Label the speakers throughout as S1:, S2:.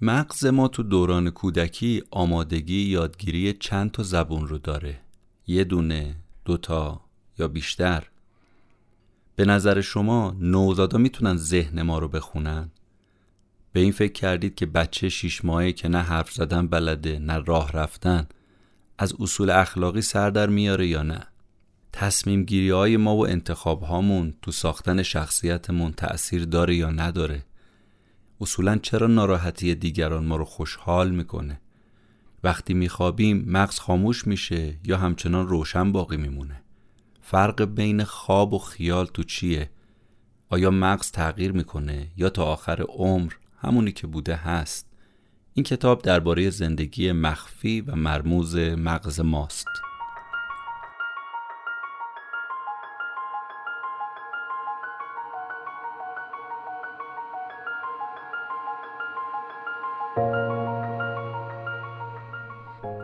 S1: مغز ما تو دوران کودکی آمادگی یادگیری چند تا زبون رو داره؟ یه دونه دوتا یا بیشتر؟ به نظر شما نوزادا می‌تونن ذهن ما رو بخونن؟ به این فکر کردید که بچه شیش ماهه که نه حرف زدن بلده نه راه رفتن از اصول اخلاقی سر در میاره یا نه؟ تصمیم گیری های ما و انتخاب هامون تو ساختن شخصیتمون تأثیر داره یا نداره؟ اصولا چرا ناراحتی دیگران ما رو خوشحال می‌کنه؟ وقتی میخوابیم مغز خاموش میشه یا همچنان روشن باقی میمونه؟ فرق بین خواب و خیال تو چیه؟ آیا مغز تغییر می‌کنه یا تا آخر عمر همونی که بوده هست؟ این کتاب درباره زندگی مخفی و مرموز مغز ماست.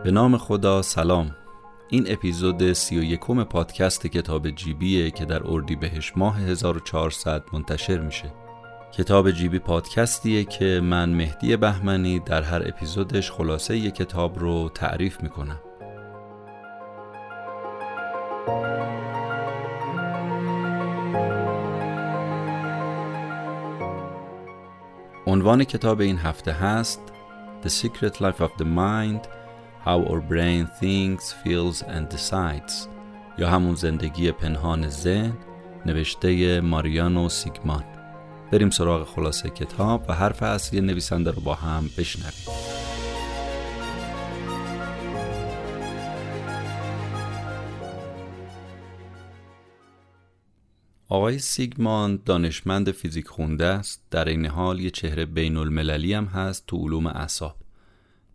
S1: به نام خدا سلام. این اپیزود سی و یکم پادکست کتاب جیبیه که در اردی بهش ماه 1400 منتشر میشه. کتاب جیبی پادکستیه که من مهدی بهمنی در هر اپیزودش خلاصه یک کتاب رو تعریف می‌کنم. عنوان کتاب این هفته هست The Secret Life of the Mind How Our Brain Thinks, Feels and Decides. یا همون زندگی پنهان ذهن نوشته ماریانو سیگمان. بریم سراغ خلاصه کتاب و حرف اصلی نویسنده رو با هم بشنویم. آقای سیگمان دانشمند فیزیک خونده است. در این حال یه چهره بین المللی هم هست تو علوم اعصاب.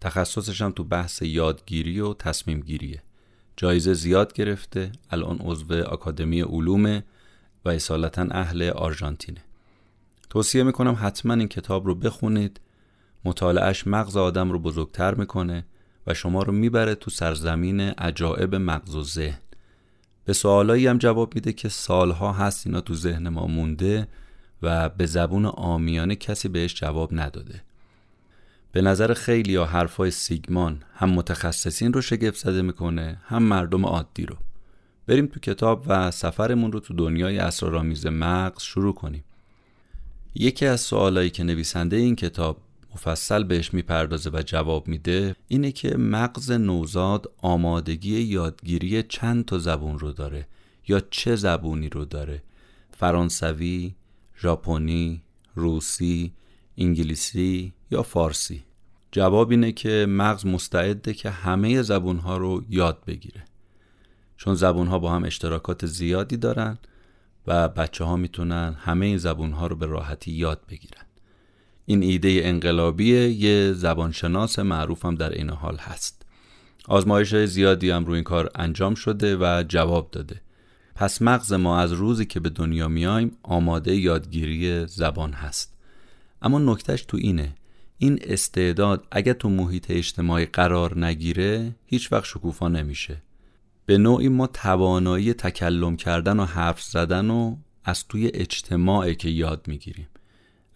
S1: تخصصش هم تو بحث یادگیری و تصمیم گیریه. جایزه زیاد گرفته. الان عضو آکادمی علوم و اصالتا اهل آرژانتینه. توصیه می‌کنم حتما این کتاب رو بخونید. مطالعهش مغز آدم رو بزرگتر می‌کنه و شما رو می‌بره تو سرزمین عجائب مغز و ذهن. به سوالایی هم جواب میده که سالها هست اینا تو ذهن ما مونده و به زبون آمیانه کسی بهش جواب نداده. به نظر خیلی یا حرفای سیگمان هم متخصصین رو شگفت زده می‌کنه هم مردم عادی رو. بریم تو کتاب و سفرمون رو تو دنیای اسرارآمیز مغز شروع کنیم. یکی از سوالایی که نویسنده این کتاب مفصل بهش می‌پردازه و جواب میده اینه که مغز نوزاد آمادگی یادگیری چند تا زبون رو داره یا چه زبونی رو داره؟ فرانسوی، ژاپنی، روسی، انگلیسی یا فارسی؟ جواب اینه که مغز مستعده که همه زبونها رو یاد بگیره. چون زبونها با هم اشتراکات زیادی دارن و بچه ها می‌تونن همه این زبونها رو به راحتی یاد بگیرن. این ایده انقلابی یه زبانشناس معروف هم در این حال هست. آزمایش های زیادی هم روی این کار انجام شده و جواب داده. پس مغز ما از روزی که به دنیا میایم آماده یادگیری زبان هست. اما نکتهش تو اینه. این استعداد اگه تو محیط اجتماعی قرار نگیره هیچ وقت شکوفا نمیشه. به نوعی ما توانایی تکلم کردن و حرف زدن و از توی اجتماعی که یاد می‌گیریم.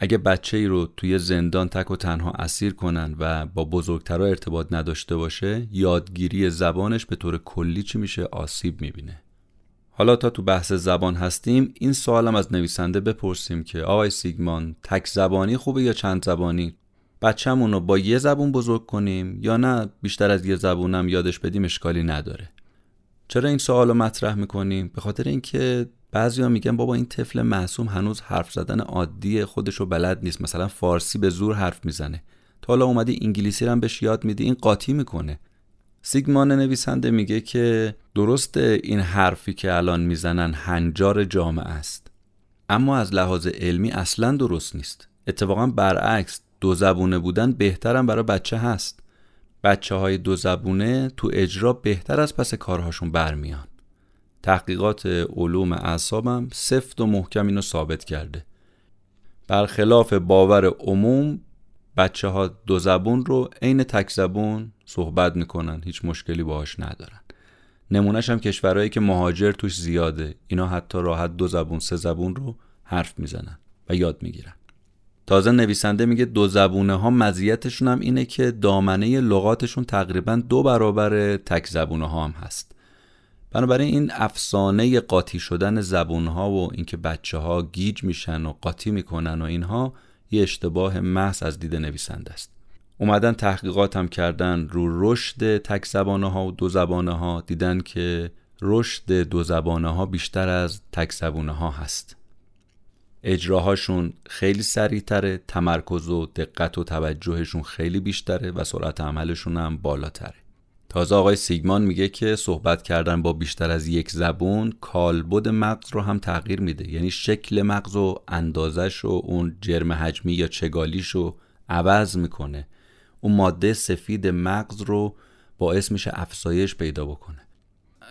S1: اگه بچه ای رو توی زندان تک و تنها اسیر کنن و با بزرگترها ارتباط نداشته باشه یادگیری زبانش به طور کلی چی میشه؟ آسیب می‌بینه. حالا تا تو بحث زبان هستیم این سوالم از نویسنده بپرسیم که آقای سیگمان تک زبانی خوبه یا چند زبانی؟ بچه‌مون رو با یه زبون بزرگ کنیم یا نه؟ بیشتر از یه زبونم یادش بدیم اشکالی نداره. چرا این سوال رو مطرح می‌کنیم؟ به خاطر اینکه بعضیا میگن بابا این طفل معصوم هنوز حرف زدن عادی خودش رو بلد نیست. مثلا فارسی به زور حرف می‌زنه. تا حالا اومدی انگلیسی رو هم بهش یاد میدی این قاطی می‌کنه. سیگمان نویسنده میگه که درست این حرفی که الان می‌زنن هنجار جامعه است. اما از لحاظ علمی اصلا درست نیست. اتفاقا برعکس دو زبونه بودن بهترم برای بچه هست. بچه های دو زبونه تو اجرا بهتر از پس کارهاشون برمیان. تحقیقات علوم اعصابم سفت و محکم اینو ثابت کرده. برخلاف باور عموم بچه ها دو زبون رو عین تک زبون صحبت می‌کنن هیچ مشکلی باهاش ندارن. نمونهش هم کشورهایی که مهاجر توش زیاده. اینا حتی راحت دو زبون سه زبون رو حرف می‌زنن و یاد می‌گیرن. تازه نویسنده میگه دو زبونه ها مزیتشون هم اینه که دامنه لغاتشون تقریبا دو برابر تک زبونه ها هم هست. بنابراین این افسانه قاطی شدن زبون ها و اینکه بچه ها گیج میشن و قاطی می‌کنن و اینها یه اشتباه محض از دید نویسنده است. اومدن تحقیقات هم کردن رو رشد تک زبانه ها و دو زبانه ها دیدن که رشد دو زبانه ها بیشتر از تک زبانه ها هست. اجراهاشون خیلی سریعتره تمرکز و دقت و توجهشون خیلی بیشتره و سرعت عملشون هم بالاتره. تازه آقای سیگمان میگه که صحبت کردن با بیشتر از یک زبون کالبد مغز رو هم تغییر میده. یعنی شکل مغز و اندازش و اون جرم حجمی یا چگالیش رو عوض می‌کنه. اون ماده سفید مغز رو باعث میشه افزایش پیدا بکنه.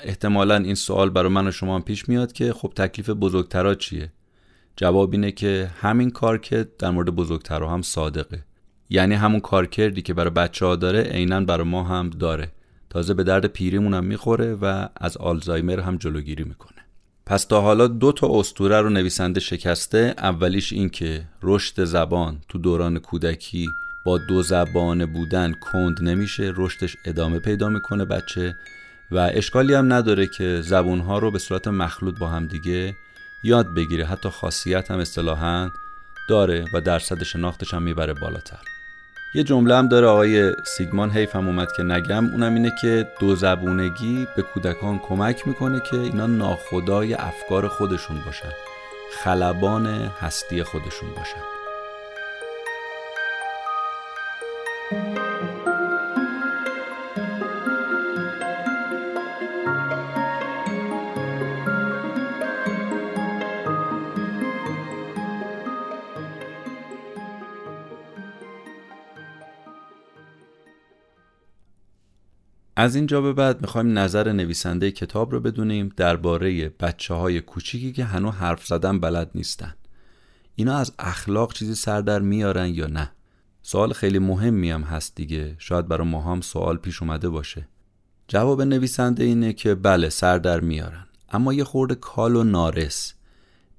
S1: احتمالا این سوال برای من و شما هم پیش میاد که خب تکلیف بزرگترا چیه؟ جواب اینه که همین کار که در مورد بزرگترها هم صادقه. یعنی همون کارکردی که برای بچه ها داره عینا برای ما هم داره. تازه به درد پیریمون هم می‌خوره و از آلزایمر هم جلوگیری می‌کنه. پس تا حالا دو تا استوره رو نویسنده شکسته اولیش این که رشد زبان تو دوران کودکی با دو زبانه بودن کند نمیشه رشدش ادامه پیدا می‌کنه بچه و اشکالی هم نداره که زبونها رو به صورت مخلوط با هم دیگه یاد بگیره. حتی خاصیت هم اصطلاحا داره و درصد شناختش هم می‌بره بالاتر. یه جمله هم داره آقای سیگمان حیف هم اومد که نگم. اونم اینه که دو زبونگی به کودکان کمک می‌کنه که اینا ناخدای افکار خودشون باشن خلبان هستی خودشون باشن. از اینجا به بعد می‌خوایم نظر نویسنده کتاب رو بدونیم درباره بچه های کوچیکی که هنوز حرف زدن بلد نیستن. اینا از اخلاق چیزی سر در میارن یا نه؟ سوال خیلی مهمی هم هست دیگه. شاید برای ما هم سوال پیش اومده باشه. جواب نویسنده اینه که بله سر در میارن. اما یه خورده کال و نارس.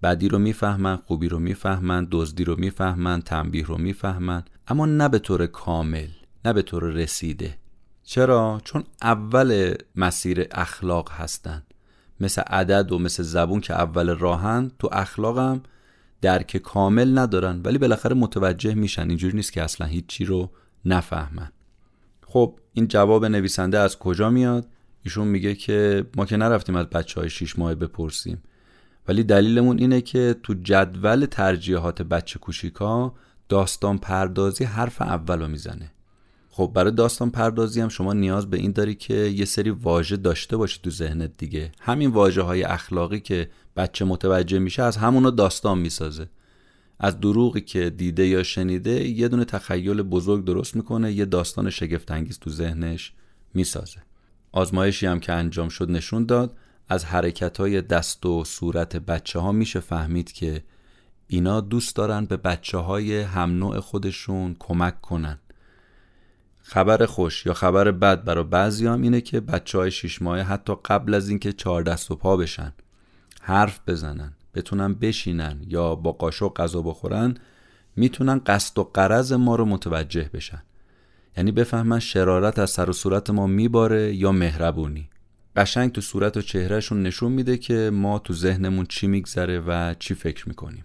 S1: بدی رو می‌فهمن خوبی رو می‌فهمن دزدی رو می‌فهمن تنبیه رو می‌فهمن اما نه به طور کامل نه به طور رسیده. چرا؟ چون اول مسیر اخلاق هستن. مثل عدد و مثل زبون که اول راهن تو اخلاقم درک کامل ندارن ولی بالاخره متوجه میشن. اینجوری نیست که اصلا هیچی رو نفهمن. خب این جواب نویسنده از کجا میاد؟ ایشون میگه که ما که نرفتیم از بچه های شیش ماه بپرسیم. ولی دلیلمون اینه که تو جدول ترجیحات بچه کوشیکا داستان پردازی حرف اول رو می‌زنه. خب برای داستان پردازی هم شما نیاز به این داری که یه سری واژه داشته باشی تو ذهنت دیگه. همین واژه های اخلاقی که بچه متوجه میشه از همونو داستان می‌سازه. از دروغی که دیده یا شنیده یه دونه تخیل بزرگ درست می‌کنه یه داستان شگفتانگیز تو ذهنش می‌سازه. آزمایشی هم که انجام شد نشون داد از حرکت های دست و صورت بچه ها میشه فهمید که اینا دوست دارن به بچه های هم نوع خودشون کمک کنن. خبر خوش یا خبر بد برای بعضی هم اینه که بچه های شیش ماهه حتی قبل از اینکه چهار دست و پا بشن حرف بزنن بتونن بشینن یا با قاشق غذا بخورن می‌تونن قصد و قرض ما رو متوجه بشن. یعنی بفهمن شرارت از سر و صورت ما میباره یا مهربونی. قشنگ تو صورت و چهرهشون نشون میده که ما تو ذهنمون چی میگذره و چی فکر می‌کنیم.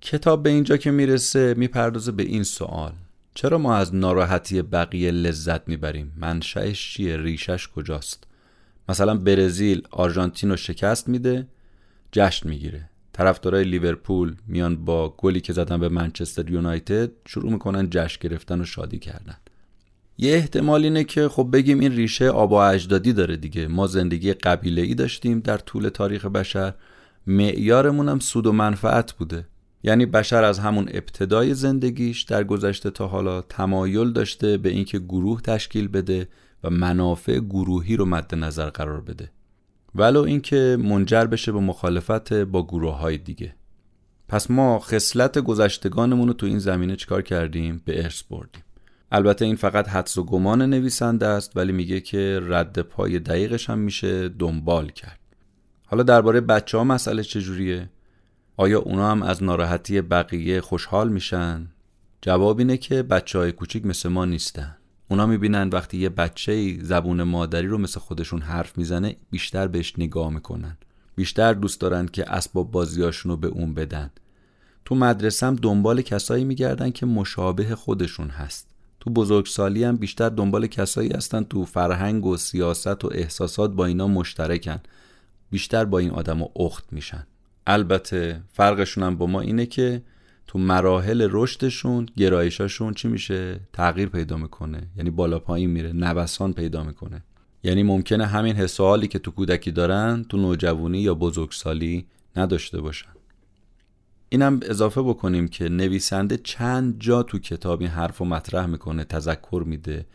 S1: کتاب به اینجا که می‌رسه می‌پردازه به این سوال. چرا ما از ناراحتی بقیه لذت می‌بریم؟ منشأش چیه؟ ریشش کجاست؟ مثلا برزیل آرژانتین رو شکست میده جشن می‌گیره. طرفدارای لیورپول میان با گلی که زدن به منچستر یونایتد شروع می‌کنن جشن گرفتن و شادی کردن. یه احتمال اینه که خب بگیم این ریشه آبا اجدادی داره دیگه. ما زندگی قبیله ای داشتیم در طول تاریخ بشر. معیارمون هم سود و منفعت بوده. یعنی بشر از همون ابتدای زندگیش در گذشته تا حالا تمایل داشته به اینکه گروه تشکیل بده و منافع گروهی رو مد نظر قرار بده. ولو اینکه منجر بشه به مخالفت با گروه های دیگه. پس ما خصلت گذشتگانمون رو تو این زمینه چیکار کردیم؟ به ارث بردیم. البته این فقط حدس و گمان نویسنده است ولی میگه که رد پای دقیقش هم میشه دنبال کرد. حالا درباره بچه ها مسئله چجوریه؟ آیا اونا هم از ناراحتی بقیه خوشحال میشن؟ جواب اینه که بچه های کوچیک مثل ما نیستن. اونا می‌بینن وقتی یه بچه زبون مادری رو مثل خودشون حرف می‌زنه بیشتر بهش نگاه می‌کنن. بیشتر دوست دارن که اسباب بازیاشون رو به اون بدن. تو مدرسه دنبال کسایی میگردن که مشابه خودشون هست. تو بزرگسالی هم بیشتر دنبال کسایی هستن تو فرهنگ و سیاست و احساسات با اینا مشترکن. بیشتر با این آدم و اخت میشن. البته فرقشون هم با ما اینه که تو مراحل رشدشون گرایشاشون چی میشه؟ تغییر پیدا می‌کنه. یعنی بالا پایین میره نوسان پیدا می‌کنه. یعنی ممکنه همین حسالی که تو کودکی دارن تو نوجوانی یا بزرگسالی نداشته باشن. اینم اضافه بکنیم که نویسنده چند جا تو کتاب این حرف رو مطرح می‌کنه تذکر میده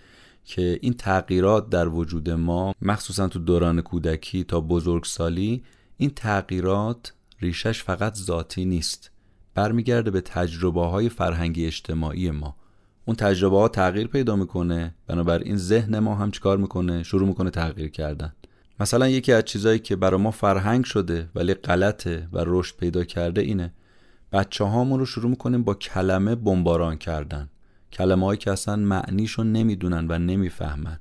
S1: که این تغییرات در وجود ما مخصوصا تو دوران کودکی تا بزرگسالی این تغییرات ریشش فقط ذاتی نیست. برمیگرده به تجربه های فرهنگی اجتماعی ما. اون تجربه ها تغییر پیدا می‌کنه بنابراین ذهن ما هم چیکار می‌کنه؟ شروع می‌کنه تغییر کردن. مثلا یکی از چیزهایی که برای ما فرهنگ شده ولی غلطه و رشد پیدا کرده اینه بچه هامون رو شروع می‌کنیم با کلمه بمباران کردن. کلمه هایی که اصلا معنیشو نمی‌دونن و نمی‌فهمن.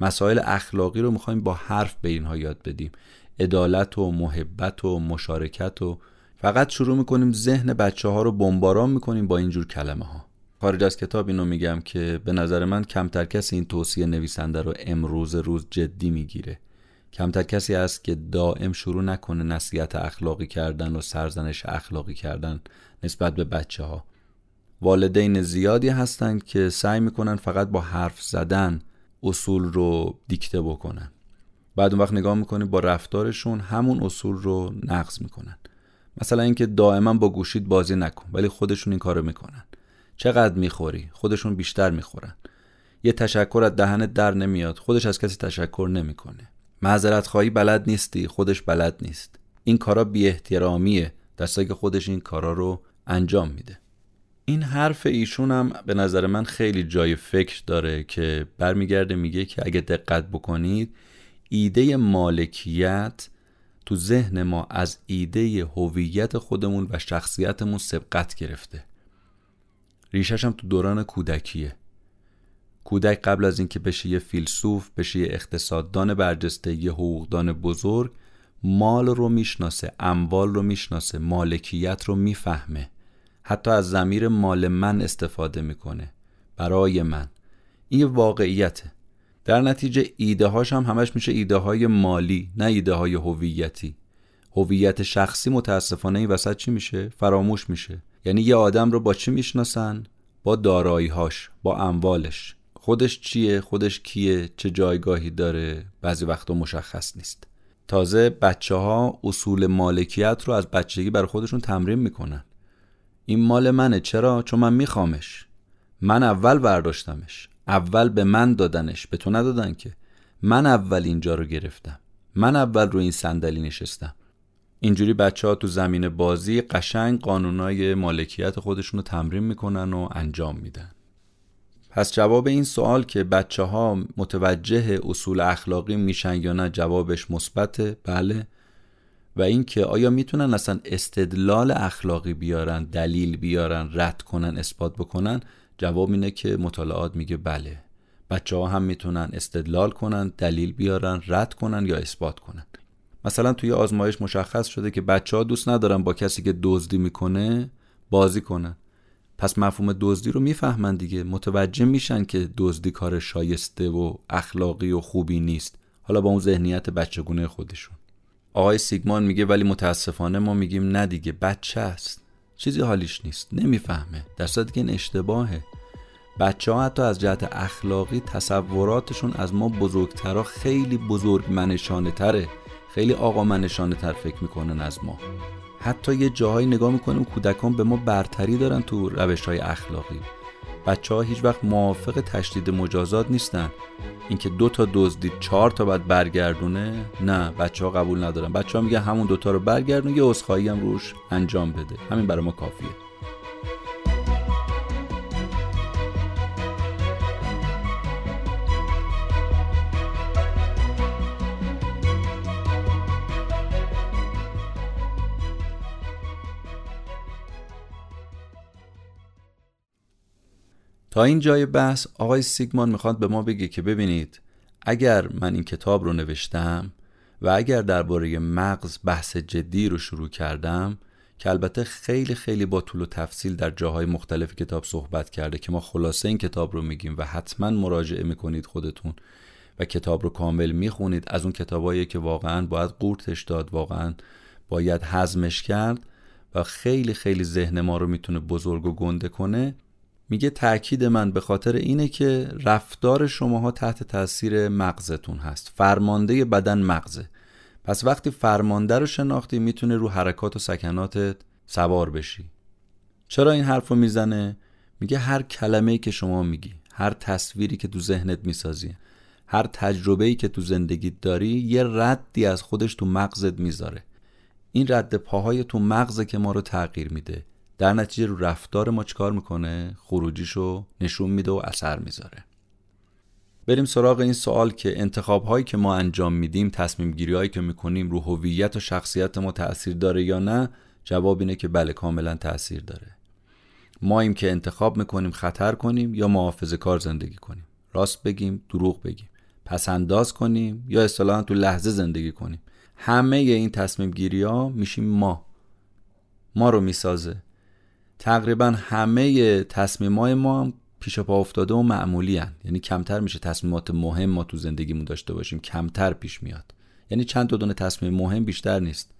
S1: مسائل اخلاقی رو می‌خوایم با حرف به اینها یاد بدیم. عدالت و محبت و مشارکت و فقط شروع می‌کنیم ذهن بچه ها رو بمباران می‌کنیم با اینجور کلمه ها خارج از کتاب اینو میگم که به نظر من کمتر کسی این توصیه نویسنده رو امروز روز جدی می‌گیره. کمتر کسی است که دائم شروع نکنه نصیحت اخلاقی کردن و سرزنش اخلاقی کردن نسبت به بچه ها والدین زیادی هستند که سعی می‌کنن فقط با حرف زدن اصول رو دیکته بکنن. بعد اون وقت نگاه می‌کنی با رفتارشون همون اصول رو نقض می‌کنن. مثلا اینکه دائما با گوشید بازی نکن ولی خودشون این کارو می‌کنن. چقدر می‌خوری؟ خودشون بیشتر می‌خورن. یه تشکر از دهنت در نمیاد خودش از کسی تشکر نمی‌کنه. معذرت خواهی بلد نیستی خودش بلد نیست. این کارا بی احترامیه دسته که خودش این کارا رو انجام میده. این حرف ایشون هم به نظر من خیلی جای فکر داره که برمیگرده میگه که اگه دقت بکنید ایده مالکیت تو ذهن ما از ایده هویت خودمون و شخصیتمون سبقت گرفته. ریشش هم تو دوران کودکیه. کودک قبل از اینکه بشه یه فیلسوف بشه یه اقتصاددان برجسته یه حقوقدان بزرگ مال رو می‌شناسه اموال رو می‌شناسه مالکیت رو می‌فهمه. حتی از زمیر مال من استفاده می‌کنه. برای من. این واقعیته. در نتیجه ایده هاش هم همش میشه ایده های مالی نه ایده های هویتی. هویت شخصی متاسفانه این وسط چی میشه؟ فراموش میشه. یعنی یه آدم رو با چی می‌شناسن؟ با داراییهاش با اموالش. خودش چیه؟ خودش کیه؟ چه جایگاهی داره؟ بعضی وقتا مشخص نیست. تازه بچه ها اصول مالکیت رو از بچگی بر خودشون تمرین می‌کنن. این مال منه چرا؟ چون من میخوامش. من اول برداشتمش. اول به من دادنش به تو ندادن که. من اول اینجا رو گرفتم. من اول رو این صندلی نشستم. اینجوری بچه ها تو زمین بازی قشنگ قانونای مالکیت خودشون رو تمرین می‌کنن و انجام میدن. پس جواب این سوال که بچه ها متوجه اصول اخلاقی میشن یا نه جوابش مثبته؟ بله. و اینکه آیا می‌تونن اصلا استدلال اخلاقی بیارن دلیل بیارن رد کنن اثبات بکنن؟ جواب اینه که مطالعات میگه بله. بچه ها هم می‌تونن استدلال کنن دلیل بیارن رد کنن یا اثبات کنن. مثلا توی آزمایش مشخص شده که بچه ها دوست ندارن با کسی که دزدی می‌کنه بازی کنن. پس مفهوم دزدی رو می‌فهمن دیگه. متوجه میشن که دزدی کار شایسته و اخلاقی و خوبی نیست. حالا با اون ذهنیت بچگونه خودشون. آقای سیگمان میگه ولی متاسفانه ما میگیم نه دیگه بچه است. چیزی حالیش نیست نمی‌فهمه. در صورتی که این اشتباهه. بچه ها حتی از جهت اخلاقی تصوراتشون از ما بزرگترها خیلی بزرگ منشانه تره. خیلی آقا منشانه تر فکر می‌کنن از ما. حتی یه جاهایی نگاه می‌کنیم کودکان به ما برتری دارن تو روش های اخلاقی. بچه ها هیچ وقت موافق تشدید مجازات نیستن. اینکه دو تا دزدید چهار تا باید برگردونه نه بچه ها قبول ندارن. بچه ها میگن همون دوتا رو برگردون یه عذرخواهی هم روش انجام بده. همین برای ما کافیه. تا این جای بحث آقای سیگمان می‌خواد به ما بگه که ببینید اگر من این کتاب رو نوشتم و اگر درباره مغز بحث جدی رو شروع کردم که البته خیلی خیلی با طول و تفصیل در جاهای مختلف کتاب صحبت کرده که ما خلاصه این کتاب رو میگیم و حتما مراجعه می‌کنید خودتون و کتاب رو کامل می‌خونید. از اون کتابایی که واقعا باید قورتش داد واقعا باید حزمش کرد و خیلی خیلی ذهن ما رو می‌تونه بزرگ و گنده کنه. میگه تاکید من به خاطر اینه که رفتار شماها تحت تاثیر مغزتون هست. فرمانده بدن مغزه. پس وقتی فرمانده رو شناختی می‌تونه رو حرکات و سکناتت سوار بشی. چرا این حرف رو می‌زنه؟ میگه هر کلمه که شما میگی هر تصویری که تو ذهنت می‌سازی هر تجربه‌ای که تو زندگیت داری یه ردی از خودش تو مغزت می‌ذاره. این رد پاهای تو مغزه که ما رو تغییر میده. در نتیجه رو رفتار ما چکار می‌کنه؟ خروجیشو نشون میده و اثر می‌ذاره. بریم سراغ این سوال که انتخاب هایی که ما انجام میدیم تصمیم گیری هایی که می‌کنیم رو هویت و شخصیت ما تاثیر داره یا نه؟ جواب اینه که بله کاملا تاثیر داره. ما ایم که انتخاب می‌کنیم خطر کنیم یا محافظه کار زندگی کنیم؟ راست بگیم دروغ بگیم. پس انداز کنیم یا اصطلاحا تو لحظه زندگی کنیم؟ همه این تصمیم گیری ها میشیم ما. ما رو می‌سازه. تقریبا همه تصمیم های ما هم پیش پا افتاده و معمولی هن. یعنی کمتر میشه تصمیمات مهم ما تو زندگیمون داشته باشیم کمتر پیش میاد. یعنی چند تا دونه تصمیم مهم بیشتر نیست.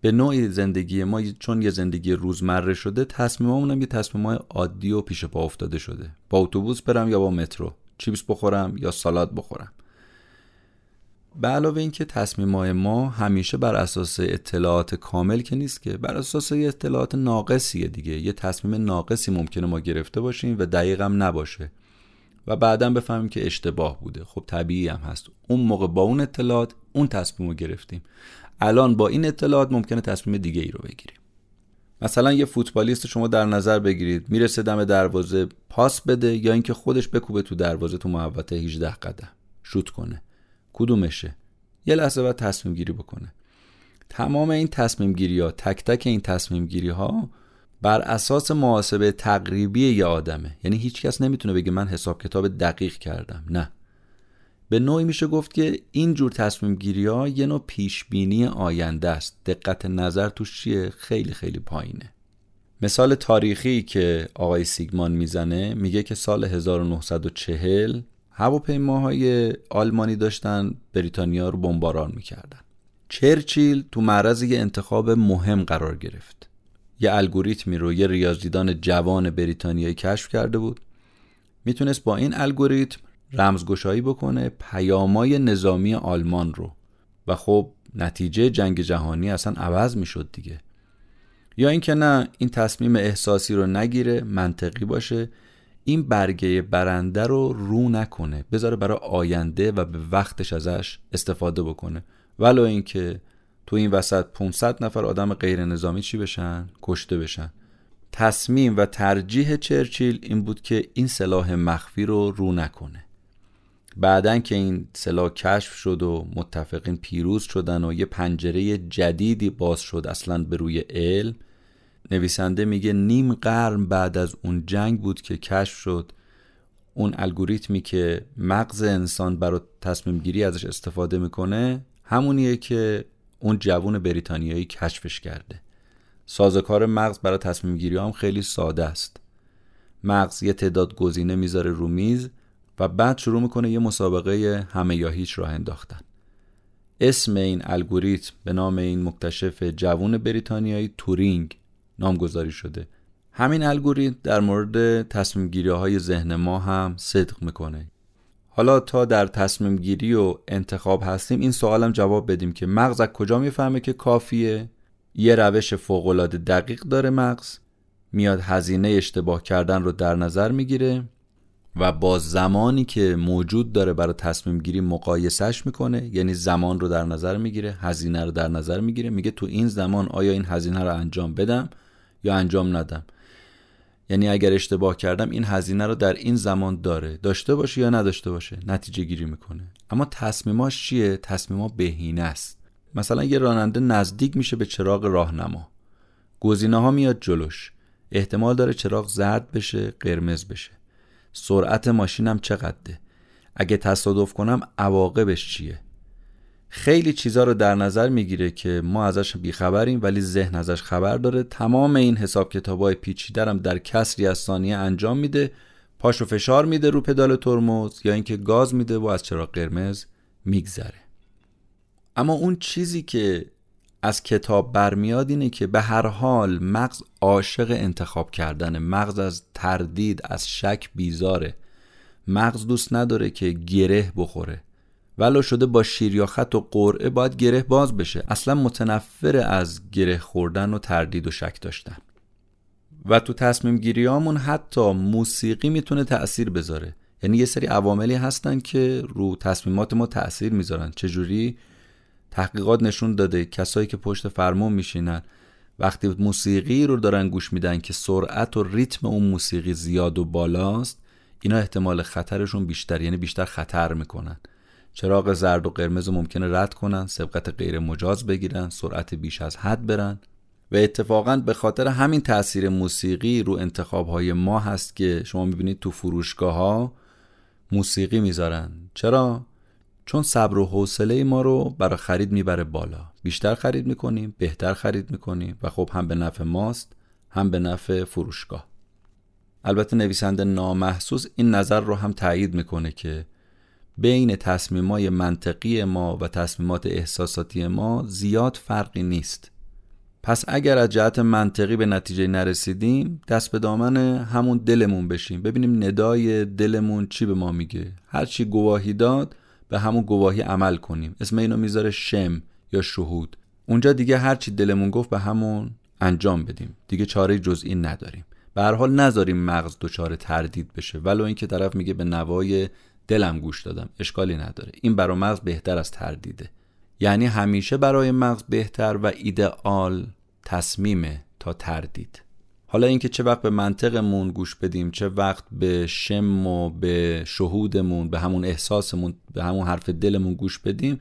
S1: به نوعی زندگی ما چون یه زندگی روزمره شده تصمیممون هم یه تصمیم عادی و پیش پا افتاده شده. با اتوبوس برم یا با مترو. چیپس بخورم یا سالاد بخورم. به علاوه اینکه تصمیم ما همیشه بر اساس اطلاعات کامل که نیست که بر اساس اطلاعات ناقصیه دیگه. یه تصمیم ناقصی ممکنه ما گرفته باشیم و دقیقم نباشه. و بعدا بفهمیم که اشتباه بوده. خب طبیعی هم هست. اون موقع با اون اطلاعات اون تصمیم رو گرفتیم. الان با این اطلاعات ممکنه تصمیم دیگه ای رو بگیریم. مثلا یه فوتبالیست شما در نظر بگیرید. می‌رسه دم دروازه پاس بده یا اینکه خودش بکوبه تو دروازه تو محوطه 18 قدم. شوت کنه. کدومشه؟ یه لحظه باید تصمیم گیری بکنه. تمام این تصمیم گیری ها تک تک این تصمیم گیری ها بر اساس محاسبه تقریبی یه آدمه. یعنی هیچ کس نمی‌تونه بگه من حساب کتاب دقیق کردم. نه. به نوعی میشه گفت که این جور تصمیم گیری ها یه نوع پیش بینی آینده است. دقت نظر توش چیه؟ خیلی خیلی پایینه. مثال تاریخی که آقای سیگمان می‌زنه میگه که سال 1940 هواپیماهای آلمانی داشتن بریتانیا رو بمباران می‌کردن. چرچیل تو معرض یه انتخاب مهم قرار گرفت. یه الگوریتمی رو یه ریاضیدان جوان بریتانیایی کشف کرده بود. می‌تونست با این الگوریتم رمزگشایی بکنه پیامای نظامی آلمان رو. و خب نتیجه جنگ جهانی اصلا عوض می‌شد دیگه. یا اینکه نه این تصمیم احساسی رو نگیره منطقی باشه این برگه برنده رو رو نکنه بذاره برای آینده و به وقتش ازش استفاده بکنه. ولو اینکه تو این وسط 500 نفر آدم غیر نظامی چی بشن؟ کشته بشن. تصمیم و ترجیح چرچیل این بود که این سلاح مخفی رو رو نکنه. بعدا که این سلاح کشف شد و متفقین پیروز شدن و یه پنجره جدیدی باز شد اصلا به روی علم نویسنده میگه نیم قرن بعد از اون جنگ بود که کشف شد اون الگوریتمی که مغز انسان برای تصمیم گیری ازش استفاده می‌کنه همونیه که اون جوون بریتانیایی کشفش کرده. سازکار مغز برای تصمیم گیری هم خیلی ساده است. مغز یه تعداد گزینه می‌ذاره رو میز و بعد شروع می‌کنه یه مسابقه همه یا هیچ راه انداختن. اسم این الگوریتم به نام این مکتشف جوون بریتانیایی تورینگ. نامگذاری شده. همین الگوریتم در مورد تصمیم گیری های ذهن ما هم صدق می‌کنه. حالا تا در تصمیم گیری و انتخاب هستیم این سوالم جواب بدیم که مغز از کجا می‌فهمه که کافیه؟ یه روش فوقالعاده دقیق داره مغز میاد هزینه اشتباه کردن رو در نظر می‌گیره و با زمانی که موجود داره برای تصمیم گیری مقایسش می‌کنه یعنی زمان رو در نظر می‌گیره هزینه رو در نظر می‌گیره میگه تو این زمان آیا این هزینه رو انجام بدم؟ یا انجام ندم. یعنی اگر اشتباه کردم این هزینه رو در این زمان داره. داشته باشه یا نداشته باشه نتیجه گیری می‌کنه. اما تصمیماش چیه؟ تصمیما بهینه است. مثلا یه راننده نزدیک میشه به چراغ راهنما. گزینه ها میاد جلوش. احتمال داره چراغ زرد بشه قرمز بشه. سرعت ماشینم چقدره؟ اگه تصادف کنم عواقبش چیه؟ خیلی چیزا رو در نظر می‌گیره که ما ازش بیخبریم ولی ذهن ازش خبر داره. تمام این حساب کتابای پیچیدرم در کسری از ثانیه انجام میده. پاشو فشار میده رو پدال ترمز یا اینکه گاز میده و از چراغ قرمز میگذره. اما اون چیزی که از کتاب برمیاد اینه که به هر حال مغز عاشق انتخاب کردن مغز از تردید از شک بیزاره. مغز دوست نداره که گره بخوره. ولو شده با شیر یا خط و قرعه باید گره باز بشه. اصلا متنفر از گره خوردن و تردید و شک داشتن. و تو تصمیم گیریامون حتی موسیقی می‌تونه تأثیر بذاره. یعنی یه سری عواملی هستن که رو تصمیمات ما تأثیر می‌ذارن. چجوری؟ تحقیقات نشون داده کسایی که پشت فرمون میشینن وقتی موسیقی رو دارن گوش میدن که سرعت و ریتم اون موسیقی زیاد و بالاست اینا احتمال خطرشون بیشتر یعنی بیشتر خطر می‌کنن. چراغ زرد و قرمز ممکنه رد کنن سبقت غیر مجاز بگیرن سرعت بیش از حد برن. و اتفاقا به خاطر همین تاثیر موسیقی رو انتخاب های ما هست که شما می‌بینید تو فروشگاه ها موسیقی می‌ذارن. چرا؟ چون صبر و حوصله ما رو برای خرید می‌بره بالا. بیشتر خرید می‌کنیم بهتر خرید می‌کنیم و خب هم به نفع ماست هم به نفع فروشگاه. البته نویسنده نامحسوس این نظر رو هم تایید می‌کنه که بین تصمیمات منطقی ما و تصمیمات احساساتی ما زیاد فرقی نیست. پس اگر از جهت منطقی به نتیجه نرسیدیم دست به دامن همون دلمون بشیم. ببینیم ندای دلمون چی به ما میگه. هر چی گواهی داد به همون گواهی عمل کنیم. اسم اینو می‌ذاره شم یا شهود. اونجا دیگه هر چی دلمون گفت به همون انجام بدیم. دیگه چاره جزئی نداریم. به هر حال نذاریم مغز دچار تردید بشه. ولو اینکه طرف میگه به نوای دلم گوش دادم. اشکالی نداره. این برای مغز بهتر از تردیده یعنی همیشه برای مغز بهتر و ایدئال تصمیمه تا تردید حالا اینکه چه وقت به منطقمون گوش بدیم چه وقت به شم و به شهودمون به همون احساسمون به همون حرف دلمون گوش بدیم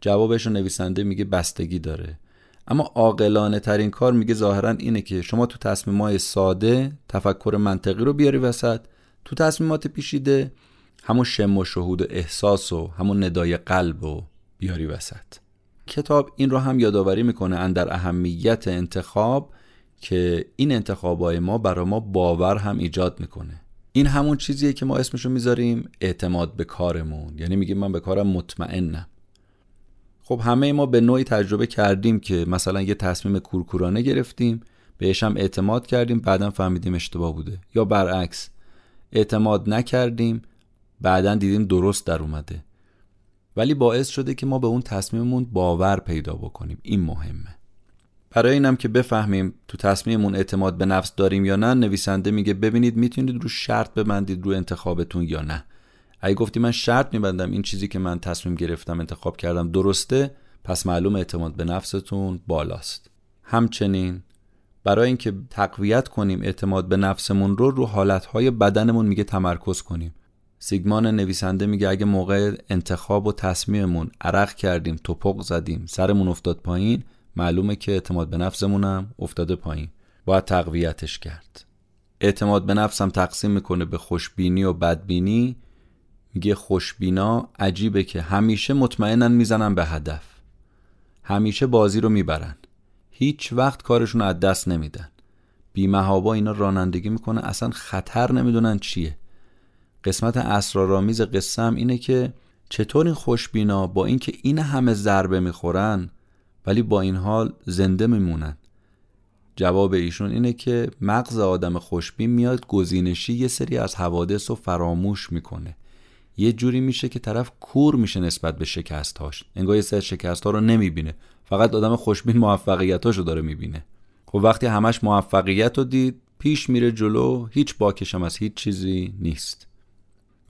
S1: جوابش رو نویسنده میگه بستگی داره. اما عاقلانه ترین کار میگه ظاهرا اینه که شما تو تصمیمات ساده تفکر منطقی رو بیاری وسط تو تصمیمات پیشیده همون شم و شهود و احساس و همون ندای قلب و بیاری وسط. کتاب این رو هم یادآوری می‌کنه اندر اهمیت انتخاب که این انتخابای ما برای ما باور هم ایجاد می‌کنه. این همون چیزیه که ما اسمشو می‌ذاریم اعتماد به کارمون. یعنی میگیم من به کارم مطمئنم. خب همه ما به نوعی تجربه کردیم که مثلا یه تصمیم کورکورانه گرفتیم بهش هم اعتماد کردیم بعدا فهمیدیم اشتباه بوده. یا برعکس اعتماد نکردیم بعدا دیدیم درست در اومده. ولی باعث شده که ما به اون تصمیممون باور پیدا بکنیم. این مهمه. برای اینم که بفهمیم تو تصمیممون اعتماد به نفس داریم یا نه نویسنده میگه ببینید می‌تونید رو شرط ببندید رو انتخابتون یا نه. اگه گفتی من شرط میبندم این چیزی که من تصمیم گرفتم انتخاب کردم درسته پس معلوم اعتماد به نفستون بالاست. همچنین برای اینکه تقویت کنیم اعتماد به نفسمون رو رو حالتهای بدنمون میگه تمرکز کنیم. سیگمان نویسنده میگه اگه موقع انتخاب و تصمیممون عرق کردیم توپق زدیم سرمون افتاد پایین معلومه که اعتماد به نفسمونم افتاده پایین. باید تقویتش کرد. اعتماد به نفسم تقسیم می‌کنه به خوشبینی و بدبینی. میگه خوشبینا عجیبه که همیشه مطمئنن می‌زنن به هدف. همیشه بازی رو می‌برن. هیچ وقت کارشون از دست نمیدن. بیمهابا اینا رانندگی می‌کنه. اصلا خطر نمی‌دونن چیه. قسمت اسرارآمیز قصه هم اینه که چطور این خوشبینا با اینکه این همه ضربه می‌خورن ولی با این حال زنده میمونن. جواب ایشون اینه که مغز آدم خوشبین میاد گزینشی یه سری از حوادث رو فراموش می‌کنه. یه جوری میشه که طرف کور میشه نسبت به شکستهاش. انگار یه سری شکست ها رو نمی‌بینه. فقط آدم خوشبین موفقیتاشو داره می‌بینه. خب وقتی همش موفقیت رو دید پیش میره جلو هیچ باکشم از هیچ چیزی نیست.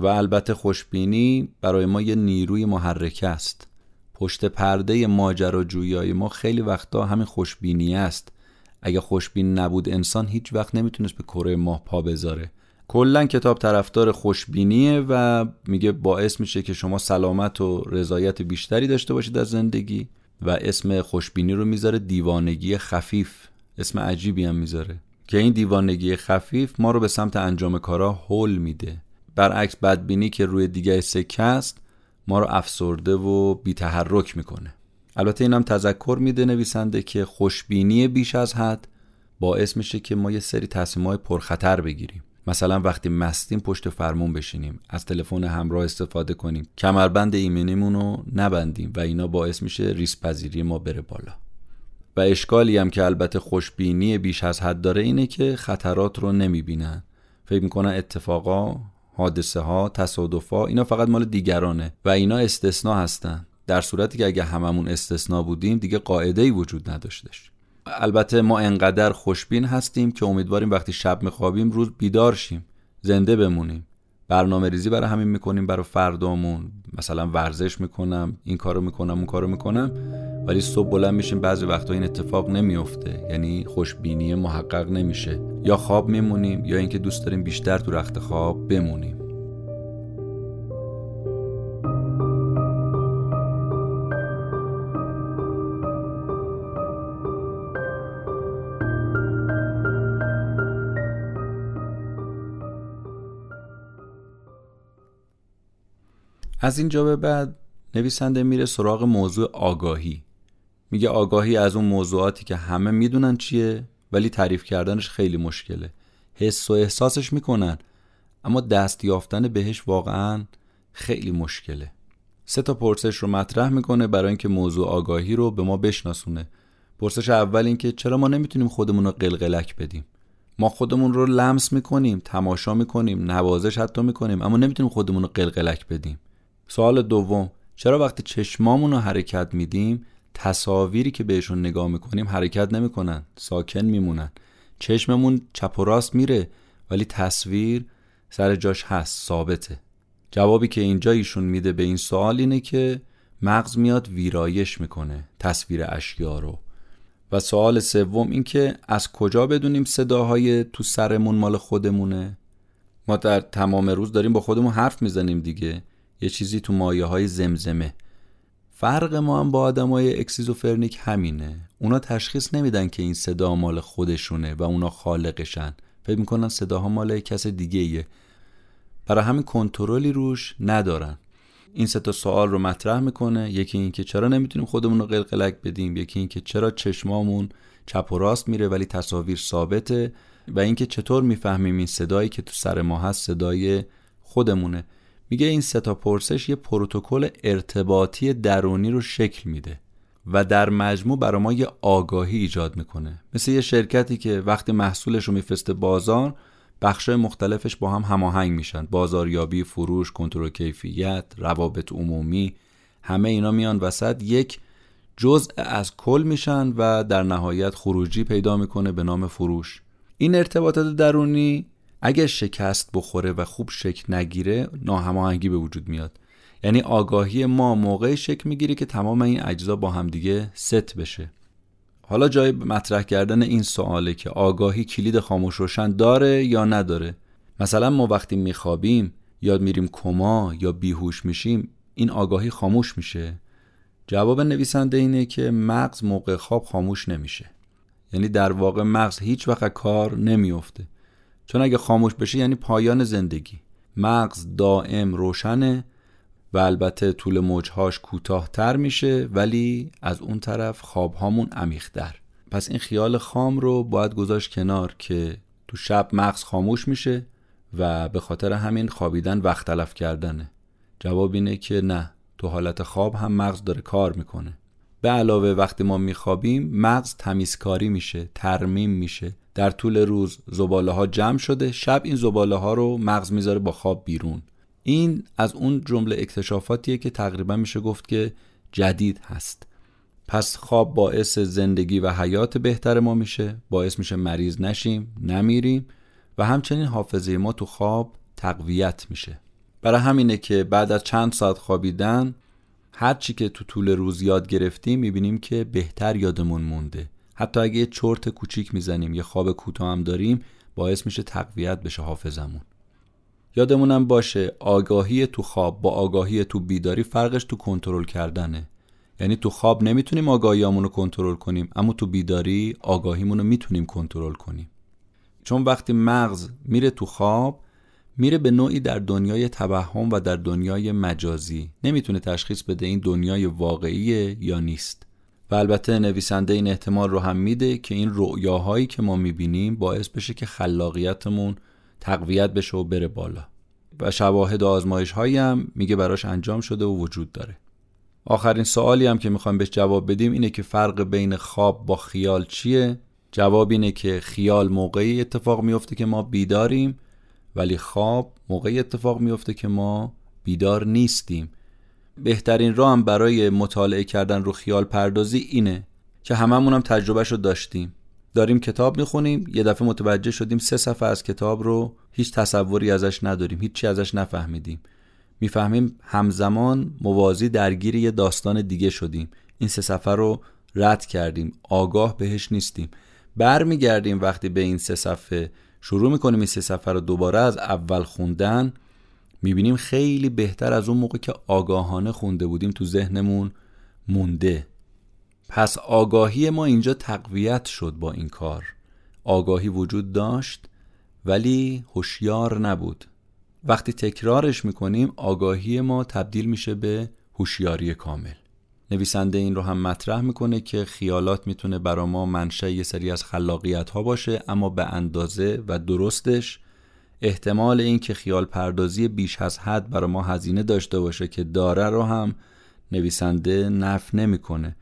S1: و البته خوشبینی برای ما یه نیروی محرکه است. پشت پرده ماجراجویی ما خیلی وقتا همین خوشبینی است. اگه خوشبین نبود انسان هیچ وقت نمی‌تونست به کره ماه پا بذاره. کلا کتاب طرفدار خوشبینیه و میگه باعث میشه که شما سلامت و رضایت بیشتری داشته باشید از زندگی و اسم خوشبینی رو می‌ذاره دیوانگی خفیف. اسم عجیبی هم می‌ذاره. که این دیوانگی خفیف ما رو به سمت انجام کارا هول میده. برعکس بدبینی که روی دیگه سکه است ما رو افسرده و بیتحرک می‌کنه. البته اینم تذکر میده نویسنده که خوشبینی بیش از حد باعث میشه که ما یه سری تصمیم های پرخطر بگیریم. مثلا وقتی مستیم پشت فرمون بشینیم از تلفن همراه استفاده کنیم کمربند ایمنیمون رو نبندیم و اینا باعث میشه ریس پذیری ما بره بالا. و اشکالی هم که البته خوشبینی بیش از حد داره اینه که خطرات رو نمی‌بینن. فکر می‌کنن اتفاقا حادثه ها تصادفا اینا فقط مال دیگرانه و اینا استثنا هستن. در صورتی که اگه هممون استثنا بودیم دیگه قاعده ای وجود نداشتش. البته ما انقدر خوشبین هستیم که امیدواریم وقتی شب میخوابیم روز بیدار شیم زنده بمونیم. برنامه ریزی برای همین می‌کنیم برای فردامون. مثلا ورزش می‌کنم این کارو می‌کنم اون کارو می‌کنم. ولی صبح بلند میشیم بعضی وقتا این اتفاق نمیفته یعنی خوشبینی محقق نمیشه. یا خواب میمونیم یا اینکه دوست داریم بیشتر تو رخت خواب بمونیم. از اینجا به بعد نویسنده میره سراغ موضوع آگاهی. میگه آگاهی از اون موضوعاتی که همه می‌دونن چیه ولی تعریف کردنش خیلی مشکله. حس و احساسش می‌کنن اما دست یافتن بهش واقعا خیلی مشکله. سه تا پرسش رو مطرح می‌کنه برای اینکه موضوع آگاهی رو به ما بشناسونه. پرسش اول اینکه چرا ما نمی‌تونیم خودمون رو قلقلک بدیم؟ ما خودمون رو لمس می‌کنیم تماشا می‌کنیم نوازش حتی می‌کنیم اما نمی‌تونیم خودمون رو قلقلک بدیم. سوال دوم چرا وقتی چشمامون رو حرکت میدیم تصاویری که بهشون نگاه می‌کنیم حرکت نمی‌کنن ساکن میمونن. چشممون چپ و راست میره ولی تصویر سر جاش هست ثابته. جوابی که اینجا ایشون میده به این سوال اینه که مغز میاد ویرایش می‌کنه تصویر اشیا رو. و سوال سوم این که از کجا بدونیم صداهای تو سرمون مال خودمونه؟ ما در تمام روز داریم با خودمون حرف می‌زنیم دیگه. یه چیزی تو مایه های زمزمه. فرق ما هم با آدمای اسکیزوفرنیک همینه. اونا تشخیص نمیدن که این صدا مال خودشونه و اونا خالقشن. فکر می‌کنن صداها مال کس دیگه ایه برای همین کنترلی روش ندارن. این سه تا سوال رو مطرح می‌کنه. یکی اینکه چرا نمی‌تونیم خودمون رو قلقلک بدیم؟ یکی اینکه چرا چشمامون چپ و راست میره ولی تصاویر ثابته؟ و اینکه چطور می‌فهمیم این صدایی که تو سر ما هست صدای خودمونه؟ میگه این سه تا پرسش یه پروتکل ارتباطی درونی رو شکل میده و در مجموع برای ما یه آگاهی ایجاد می‌کنه. مثل یه شرکتی که وقتی محصولش رو میفرسته بازار بخشای مختلفش با هم هماهنگ میشن. بازاریابی فروش کنترل کیفیت روابط عمومی همه اینا میان وسط. یک جزء از کل میشن و در نهایت خروجی پیدا می‌کنه به نام فروش. این ارتباطات درونی اگر شکست بخوره و خوب شکل نگیره ناهماهنگی به وجود میاد. یعنی آگاهی ما موقعی شکل می‌گیره که تمام این اجزا با همدیگه ست بشه. حالا جای مطرح کردن این سواله که آگاهی کلید خاموش روشن داره یا نداره. مثلا ما وقتی میخوابیم یاد میریم کما یا بیهوش میشیم این آگاهی خاموش میشه. جواب نویسنده اینه که مغز موقع خواب خاموش نمیشه. یعنی در واقع مغز هیچ وقت کار نمیافته. چون اگه خاموش بشه یعنی پایان زندگی. مغز دائم روشنه و البته طول موجهاش کوتاهتر میشه ولی از اون طرف خوابهامون عمیقتر. پس این خیال خام رو باید گذاشت کنار که تو شب مغز خاموش میشه و به خاطر همین خوابیدن وقت تلف کردنه. جواب اینه که نه تو حالت خواب هم مغز داره کار می‌کنه. به علاوه وقتی ما میخوابیم مغز تمیزکاری میشه ترمیم میشه. در طول روز زباله ها جمع شده شب این زباله ها رو مغز می‌ذاره با خواب بیرون. این از اون جمله اکتشافاتیه که تقریبا میشه گفت که جدید هست. پس خواب باعث زندگی و حیات بهتر ما میشه باعث میشه مریض نشیم نمیریم و همچنین حافظه ما تو خواب تقویت میشه. برای همینه که بعد از چند ساعت خوابیدن هر چی که تو طول روز یاد گرفتیم می‌بینیم که بهتر یادمون مونده. حتی اگه یه چرت کوچیک می‌زنیم یه خواب کوتاه هم داریم باعث میشه تقویت بشه حافظمون. یادمونم باشه آگاهی تو خواب با آگاهی تو بیداری فرقش تو کنترل کردنه. یعنی تو خواب نمی‌تونیم آگاهیامون رو کنترل کنیم اما تو بیداری آگاهیمون رو می‌تونیم کنترل کنیم. چون وقتی مغز میره تو خواب میره به نوعی در دنیای توهم و در دنیای مجازی. نمی‌تونه تشخیص بده این دنیای واقعیه یا نیست. و البته نویسنده این احتمال رو هم میده که این رؤیاهایی که ما می‌بینیم باعث بشه که خلاقیتمون تقویت بشه و بره بالا. و شواهد و آزمایش هایی هم میگه براش انجام شده و وجود داره. آخرین سوالی هم که می‌خوایم بهش جواب بدیم اینه که فرق بین خواب با خیال چیه؟ جواب اینه که خیال موقعی اتفاق میفته که ما بیداریم ولی خواب موقعی اتفاق میفته که ما بیدار نیستیم. بهترین راه هم برای مطالعه کردن رو خیال پردازی اینه که هممون هم تجربهش رو داشتیم. داریم کتاب می‌خونیم یه دفعه متوجه شدیم سه صفحه از کتاب رو هیچ تصوری ازش نداریم هیچی ازش نفهمیدیم. می‌فهمیم همزمان موازی درگیر یه داستان دیگه شدیم. این سه صفحه رو رد کردیم آگاه بهش نیستیم. برمیگردیم وقتی به این سه صفحه شروع می‌کنیم این سه صفحه رو دوباره از اول خوندن. می‌بینیم خیلی بهتر از اون موقع که آگاهانه خونده بودیم تو ذهنمون مونده. پس آگاهی ما اینجا تقویت شد با این کار. آگاهی وجود داشت ولی هوشیار نبود. وقتی تکرارش می‌کنیم آگاهی ما تبدیل میشه به هوشیاری کامل. نویسنده این رو هم مطرح می‌کنه که خیالات می‌تونه برا ما منشه یه سری از خلاقیت ها باشه اما به اندازه و درستش احتمال این که خیال پردازی بیش از حد برای ما هزینه داشته باشه که داره رو هم نویسنده نف نمی‌کنه.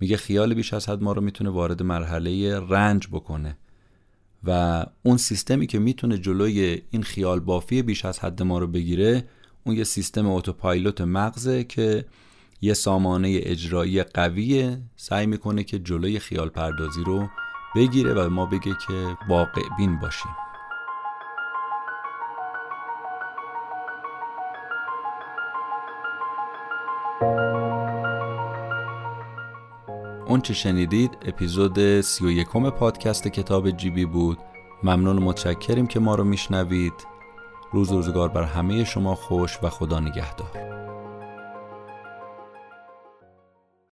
S1: میگه خیال بیش از حد ما رو می‌تونه وارد مرحله رنج بکنه و اون سیستمی که می‌تونه جلوی این خیال بافی بیش از حد ما رو بگیره اون یه سیستم اتوپایلوت مغزه که یه سامانه اجرایی قویه سعی می‌کنه که جلوی خیال پردازی رو بگیره و ما بگه که واقع بین باشیم. اون چه شنیدید اپیزود سی و یکم پادکست کتاب جیبی بود. ممنون و متشکریم که ما رو میشنوید. روز روزگار بر همه شما خوش و خدا نگهدار.